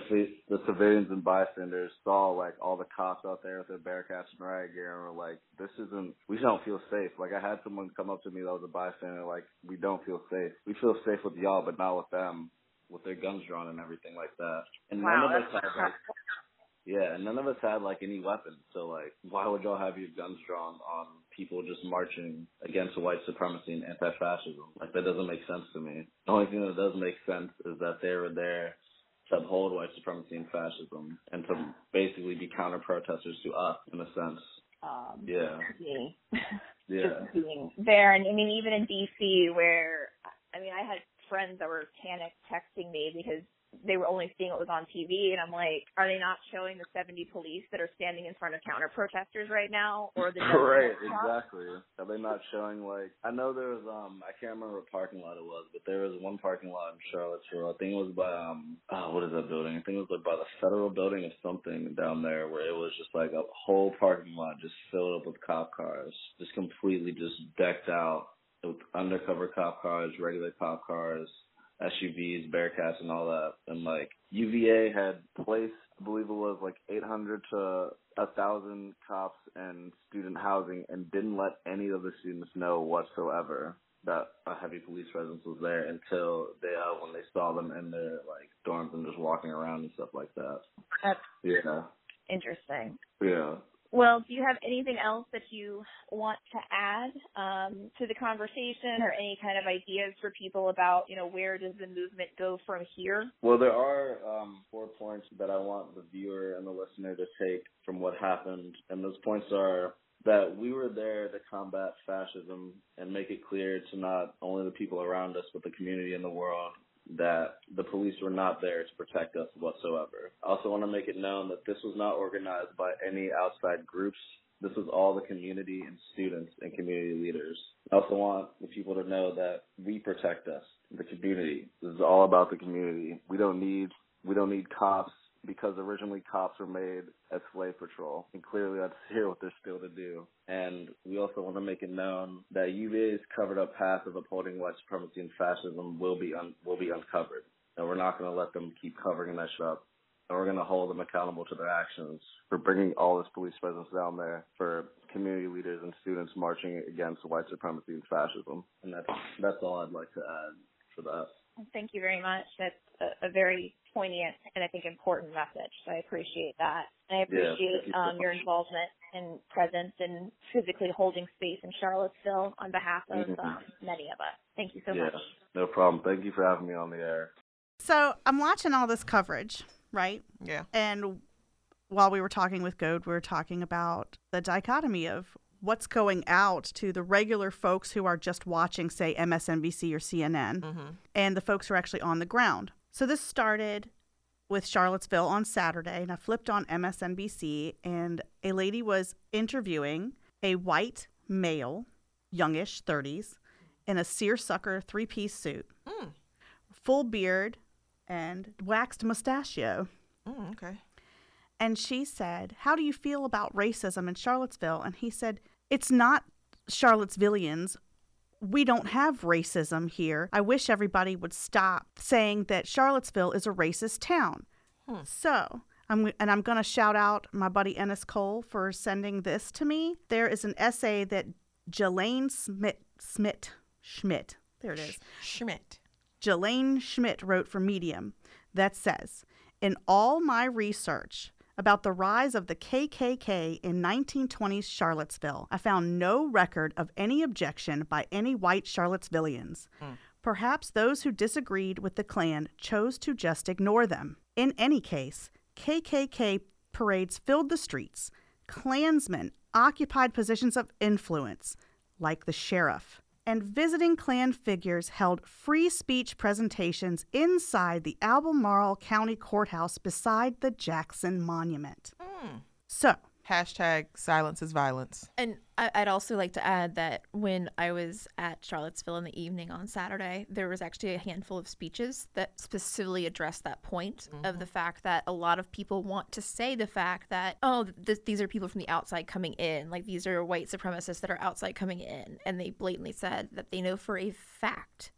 the civilians and bystanders saw like all the cops out there with their Bearcats and riot gear and were like, "This isn't. We don't feel safe." Like I had someone come up to me that was a bystander, like, "We don't feel safe. We feel safe with y'all, but not with them, with their guns drawn and everything like that." And
wow,
none of us had like, yeah, and none of us had like any weapons. So like, why would y'all have your guns drawn on people just marching against white supremacy and anti-fascism? Like that doesn't make sense to me. The only thing that does make sense is that they were there to uphold white supremacy and fascism and to basically be counter protesters to us in a sense.
Um,
yeah. [LAUGHS] Yeah.
Just being there. And I mean, even in DC where, I mean, I had friends that were panic texting me because they were only seeing what was on TV, and I'm like, are they not showing the 70 police that are standing in front of counter protesters right now, or the [LAUGHS]
right, exactly? Are they not showing like? I know there was um, I can't remember what parking lot it was, but there was one parking lot in Charlottesville. I think it was by um, oh, what is that building? I think it was like by the federal building or something down there, where it was just like a whole parking lot just filled up with cop cars, just completely just decked out with undercover cop cars, regular cop cars SUVs, Bearcats, and all that. And like UVA had placed, I believe it was like 800 to a thousand cops and student housing, and didn't let any of the students know whatsoever that a heavy police presence was there until they uh, when they saw them in their like dorms and just walking around and stuff like that.
That's
yeah.
Interesting.
Yeah.
Well, do you have anything else that you want to add um, to the conversation or any kind of ideas for people about, you know, where does the movement go from here?
Well, there are um, four points that I want the viewer and the listener to take from what happened. And those points are that we were there to combat fascism and make it clear to not only the people around us, but the community and the world that the police were not there to protect us whatsoever. I also want to make it known that this was not organized by any outside groups. This was all the community and students and community leaders. I also want the people to know that we protect us, the community. This is all about the community. We don't need we don't need cops because originally cops were made as slave patrol, and clearly that's [LAUGHS] here what they're still to do. And we also want to make it known that UVA's covered up path of upholding white supremacy and fascism will be un- will be uncovered, and we're not going to let them keep covering that shit up. And we're going to hold them accountable to their actions for bringing all this police presence down there, for community leaders and students marching against white supremacy and fascism. And that's that's all I'd like to add for that.
Thank you very much. That's a, a very poignant and I think important message. So I appreciate that. And I appreciate
yeah,
um, your involvement and presence and physically holding space in Charlottesville on behalf of mm-hmm. um, many of us. Thank you so
yeah,
much.
No problem. Thank you for having me on the air.
So I'm watching all this coverage, right?
Yeah.
And while we were talking with Goad, we were talking about the dichotomy of what's going out to the regular folks who are just watching, say, MSNBC or CNN, mm-hmm. and the folks who are actually on the ground. So this started with Charlottesville on Saturday, and I flipped on MSNBC, and a lady was interviewing a white male, youngish, 30s, in a seersucker three piece suit,
mm.
full beard, and waxed mustachio.
Mm, okay.
And she said, How do you feel about racism in Charlottesville? And he said, It's not Charlottesvillians we don't have racism here. I wish everybody would stop saying that Charlottesville is a racist town.
Hmm.
So, I'm, and I'm going to shout out my buddy Ennis Cole for sending this to me. There is an essay that Jalane Smith, Schmidt, Schmidt, there it is.
Schmidt.
Jalane Schmidt wrote for Medium that says, In all my research, about the rise of the KKK in 1920s Charlottesville. I found no record of any objection by any white Charlottesvillians.
Mm.
Perhaps those who disagreed with the Klan chose to just ignore them. In any case, KKK parades filled the streets. Klansmen occupied positions of influence, like the sheriff and visiting Klan figures held free speech presentations inside the Albemarle County Courthouse beside the Jackson Monument.
Mm.
So,
Hashtag silence is violence.
And I'd also like to add that when I was at Charlottesville in the evening on Saturday, there was actually a handful of speeches that specifically addressed that point mm-hmm. of the fact that a lot of people want to say the fact that, oh, th- these are people from the outside coming in. Like these are white supremacists that are outside coming in. And they blatantly said that they know for a fact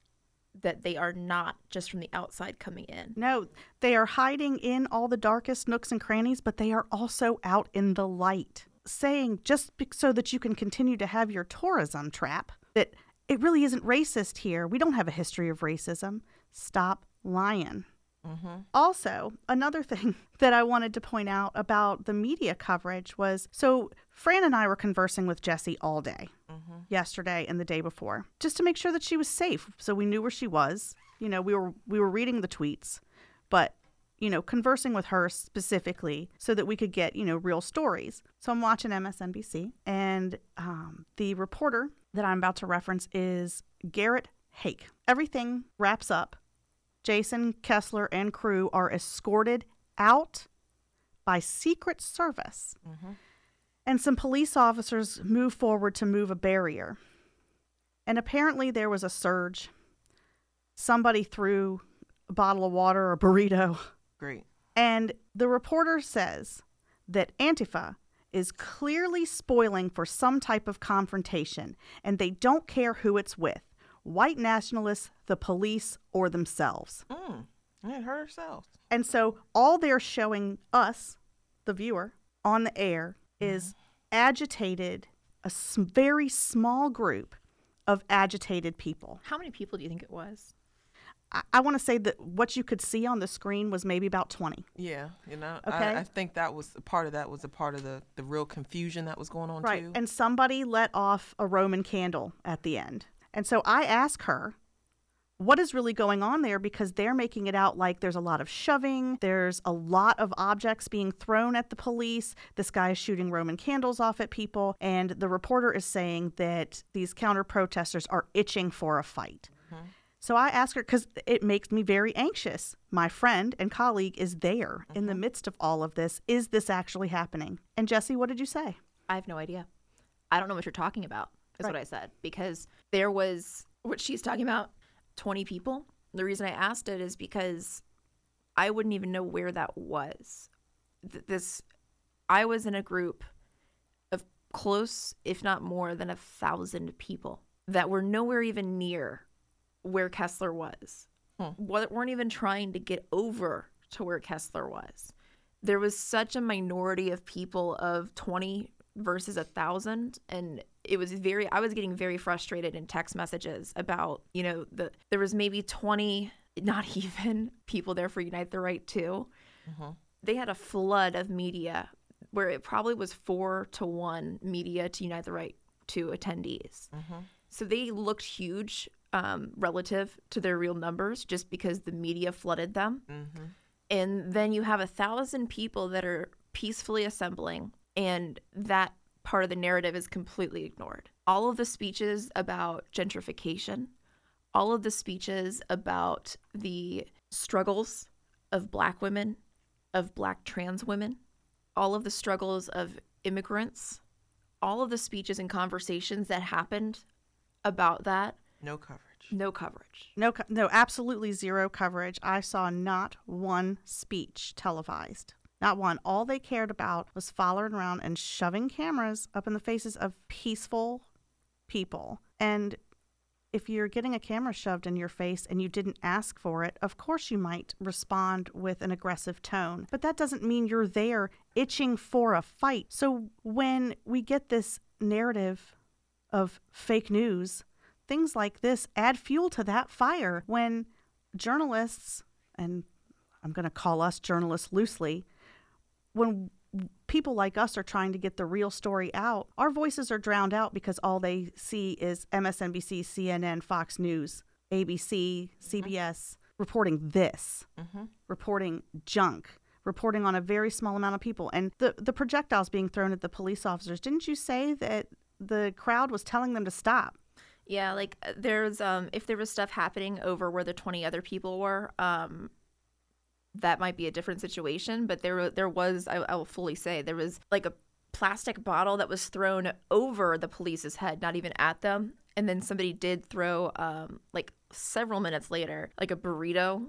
that they are not just from the outside coming in.
No, they are hiding in all the darkest nooks and crannies, but they are also out in the light, saying just so that you can continue to have your tourism trap that it really isn't racist here. We don't have a history of racism. Stop lying. Mm-hmm. Also, another [LAUGHS] thing that I wanted to point out about the media coverage was so Fran and I were conversing with Jessie all day mm-hmm. yesterday and the day before just to make sure that she was safe. So we knew where she was. You know, we were we were reading the tweets, but you know, conversing with her specifically so that we could get, you know, real stories. So I'm watching MSNBC, and um, the reporter that I'm about to reference is Garrett Haake. Everything wraps up Jason Kessler and crew are escorted out by Secret Service. Mm-hmm. And some police officers move forward to move a barrier. And apparently there was a surge. Somebody threw a bottle of water or a burrito.
Great.
And the reporter says that Antifa is clearly spoiling for some type of confrontation, and they don't care who it's with white nationalists, the police, or themselves.
Mm, it hurt herself.
And so all they're showing us, the viewer, on the air is mm. agitated, a very small group of agitated people.
How many people do you think it was?
I, I want to say that what you could see on the screen was maybe about 20.
Yeah, you know, okay. I, I think that was part of that was a part of the, the real confusion that was going on
right.
too.
And somebody let off a Roman candle at the end. And so I ask her, what is really going on there because they're making it out like there's a lot of shoving, there's a lot of objects being thrown at the police. This guy is shooting Roman candles off at people, and the reporter is saying that these counter protesters are itching for a fight. Mm-hmm. So I ask her because it makes me very anxious. My friend and colleague is there mm-hmm. in the mm-hmm. midst of all of this. Is this actually happening? And Jesse, what did you say?
I have no idea. I don't know what you're talking about is right. what I said because there was what she's talking about 20 people. The reason I asked it is because I wouldn't even know where that was. This I was in a group of close, if not more than a thousand people that were nowhere even near where Kessler was. Hmm. weren't even trying to get over to where Kessler was. There was such a minority of people of 20 versus a thousand and it was very i was getting very frustrated in text messages about you know the there was maybe 20 not [LAUGHS] even people there for unite the right too mm-hmm. they had a flood of media where it probably was four to one media to unite the right to attendees mm-hmm. so they looked huge um, relative to their real numbers just because the media flooded them mm-hmm. and then you have a thousand people that are peacefully assembling and that part of the narrative is completely ignored. All of the speeches about gentrification, all of the speeches about the struggles of black women, of black trans women, all of the struggles of immigrants, all of the speeches and conversations that happened about that.
No coverage.
No coverage.
No, no, absolutely zero coverage. I saw not one speech televised. Not one. All they cared about was following around and shoving cameras up in the faces of peaceful people. And if you're getting a camera shoved in your face and you didn't ask for it, of course you might respond with an aggressive tone. But that doesn't mean you're there itching for a fight. So when we get this narrative of fake news, things like this add fuel to that fire. When journalists, and I'm going to call us journalists loosely, when people like us are trying to get the real story out, our voices are drowned out because all they see is MSNBC, CNN, Fox News, ABC, CBS mm-hmm. reporting this, mm-hmm. reporting junk, reporting on a very small amount of people. And the, the projectiles being thrown at the police officers, didn't you say that the crowd was telling them to stop?
Yeah, like uh, there's um if there was stuff happening over where the 20 other people were, um that might be a different situation. But there, there was, I, I will fully say, there was like a plastic bottle that was thrown over the police's head, not even at them. And then somebody did throw, um, like several minutes later, like a burrito,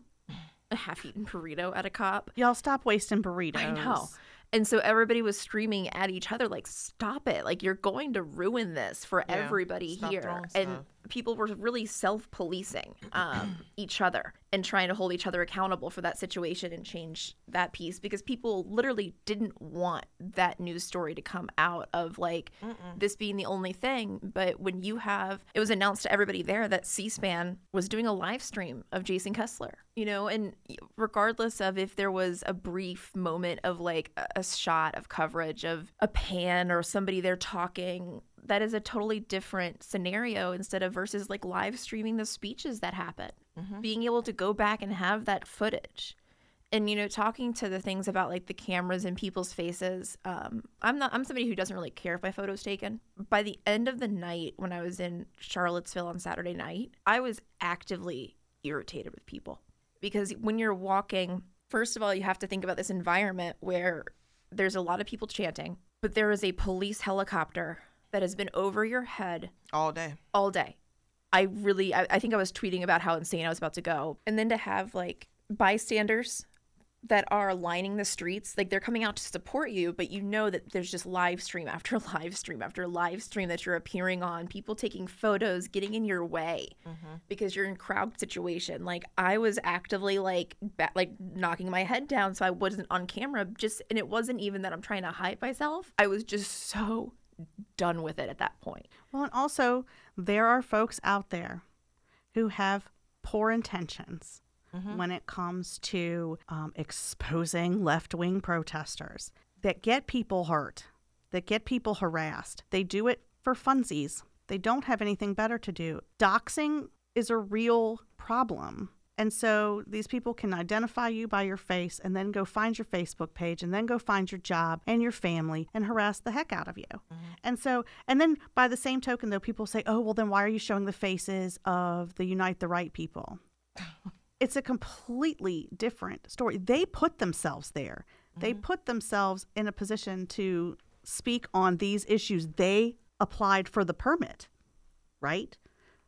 a half-eaten burrito at a cop.
Y'all stop wasting burritos.
I know. And so everybody was screaming at each other, like, stop it. Like, you're going to ruin this for yeah, everybody here. And people were really self-policing um, [CLEARS THROAT] each other and trying to hold each other accountable for that situation and change that piece because people literally didn't want that news story to come out of like Mm-mm. this being the only thing but when you have it was announced to everybody there that c-span was doing a live stream of jason kessler you know and regardless of if there was a brief moment of like a shot of coverage of a pan or somebody there talking that is a totally different scenario instead of versus like live streaming the speeches that happen. Mm-hmm. being able to go back and have that footage. And you know talking to the things about like the cameras and people's faces um, i'm not i'm somebody who doesn't really care if my photo's taken. By the end of the night when i was in charlottesville on saturday night i was actively irritated with people. Because when you're walking first of all you have to think about this environment where there's a lot of people chanting but there is a police helicopter that has been over your head
all day
all day I really, I, I think I was tweeting about how insane I was about to go. And then to have like bystanders that are lining the streets like they're coming out to support you but you know that there's just live stream after [LAUGHS] live stream after live stream that you're appearing on people taking photos getting in your way mm-hmm. because you're in crowd situation like i was actively like ba- like knocking my head down so i wasn't on camera just and it wasn't even that i'm trying to hide myself i was just so done with it at that point
well and also there are folks out there who have poor intentions mm-hmm. when it comes to um, exposing left wing protesters that get people hurt, that get people harassed. They do it for funsies. They don't have anything better to do. Doxing is a real problem. And so these people can identify you by your face and then go find your Facebook page and then go find your job and your family and harass the heck out of you. Mm-hmm. And so, and then by the same token, though, people say, oh, well, then why are you showing the faces of the Unite the Right people? [LAUGHS] it's a completely different story. They put themselves there, mm-hmm. they put themselves in a position to speak on these issues. They applied for the permit, right?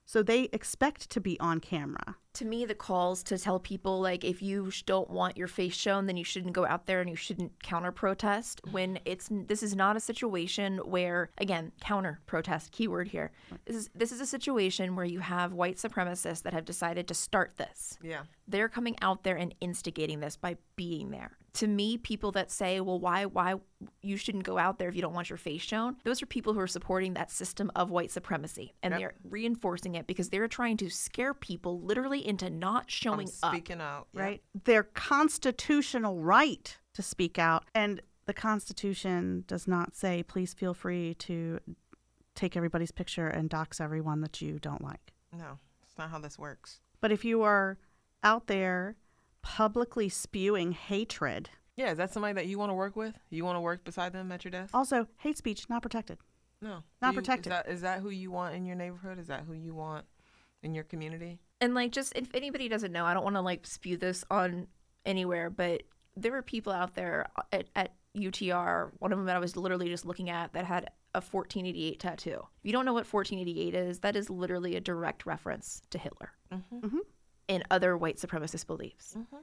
So they expect to be on camera.
To me the calls to tell people like if you don't want your face shown then you shouldn't go out there and you shouldn't counter protest when it's this is not a situation where again counter protest keyword here. This is this is a situation where you have white supremacists that have decided to start this.
Yeah.
They're coming out there and instigating this by being there to me, people that say, well, why, why you shouldn't go out there if you don't want your face shown, those are people who are supporting that system of white supremacy. And yep. they're reinforcing it because they're trying to scare people literally into not showing
up. Speaking out.
Yep. Right. Their constitutional right to speak out. And the Constitution does not say, please feel free to take everybody's picture and dox everyone that you don't like.
No, it's not how this works.
But if you are out there publicly spewing hatred.
Yeah, is that somebody that you want to work with? You want to work beside them at your desk?
Also, hate speech not protected.
No,
not
you,
protected.
Is that, is that who you want in your neighborhood? Is that who you want in your community?
And like, just if anybody doesn't know, I don't want to like spew this on anywhere, but there were people out there at, at UTR. One of them that I was literally just looking at that had a 1488 tattoo. If you don't know what 1488 is, that is literally a direct reference to Hitler. Mm-hmm. Mm-hmm and other white supremacist beliefs. Mm-hmm.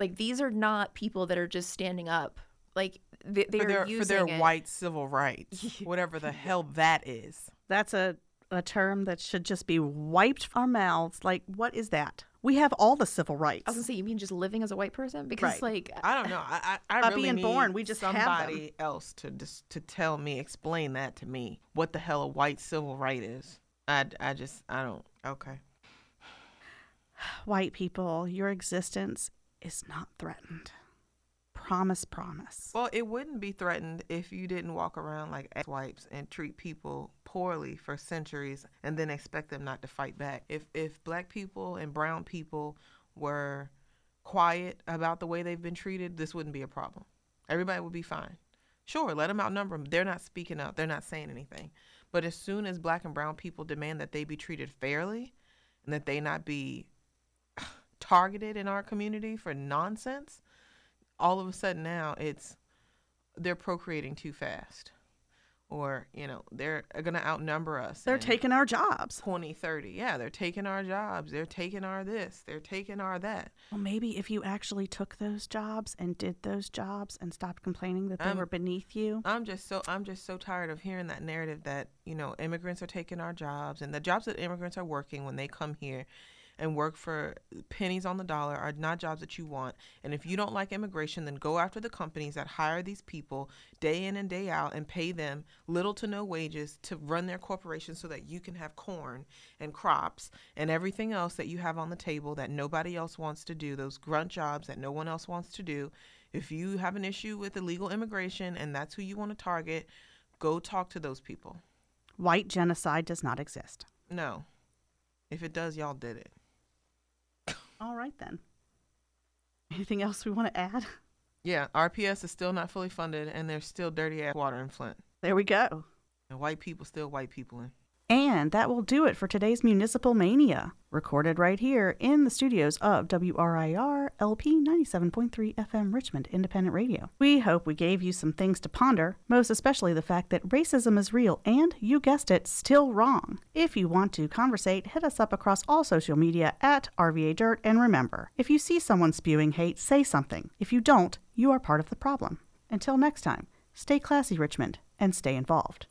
Like these are not people that are just standing up. Like they, they
for
are using
for their
it.
white civil rights, [LAUGHS] whatever the hell that is.
That's a a term that should just be wiped from our mouths. Like, what is that? We have all the civil rights.
I was gonna say, you mean just living as a white person? Because right. like,
I don't know. I I, I really being born, we just somebody else to just to tell me, explain that to me. What the hell a white civil right is? I I just I don't. Okay
white people, your existence is not threatened. Promise, promise.
Well, it wouldn't be threatened if you didn't walk around like swipes and treat people poorly for centuries and then expect them not to fight back. If if black people and brown people were quiet about the way they've been treated, this wouldn't be a problem. Everybody would be fine. Sure, let them outnumber them. They're not speaking up. They're not saying anything. But as soon as black and brown people demand that they be treated fairly and that they not be targeted in our community for nonsense, all of a sudden now it's they're procreating too fast. or you know they're going to outnumber us
they're taking our jobs.
20 30 yeah they're taking our jobs. They're taking our this. They're taking our that.
Well maybe if you actually took those jobs and did those jobs and stopped complaining that they
I'm,
were beneath you.
I'm just so i'm just so tired of hearing that narrative that you know immigrants are taking our jobs and the jobs that immigrants are working when they come here and work for pennies on the dollar are not jobs that you want. And if you don't like immigration, then go after the companies that hire these people day in and day out and pay them little to no wages to run their corporations so that you can have corn and crops and everything else that you have on the table that nobody else wants to do, those grunt jobs that no one else wants to do. If you have an issue with illegal immigration and that's who you want to target, go talk to those people.
White genocide does not exist.
No. If it does, y'all did it.
All right then. Anything else we want to add?
Yeah, RPS is still not fully funded, and there's still dirty ass water in Flint.
There we go.
And white people still white people in.
And that will do it for today's Municipal Mania, recorded right here in the studios of WRIR LP 97.3 FM Richmond Independent Radio. We hope we gave you some things to ponder, most especially the fact that racism is real and, you guessed it, still wrong. If you want to conversate, hit us up across all social media at RVA Dirt, and remember, if you see someone spewing hate, say something. If you don't, you are part of the problem. Until next time, stay classy, Richmond, and stay involved.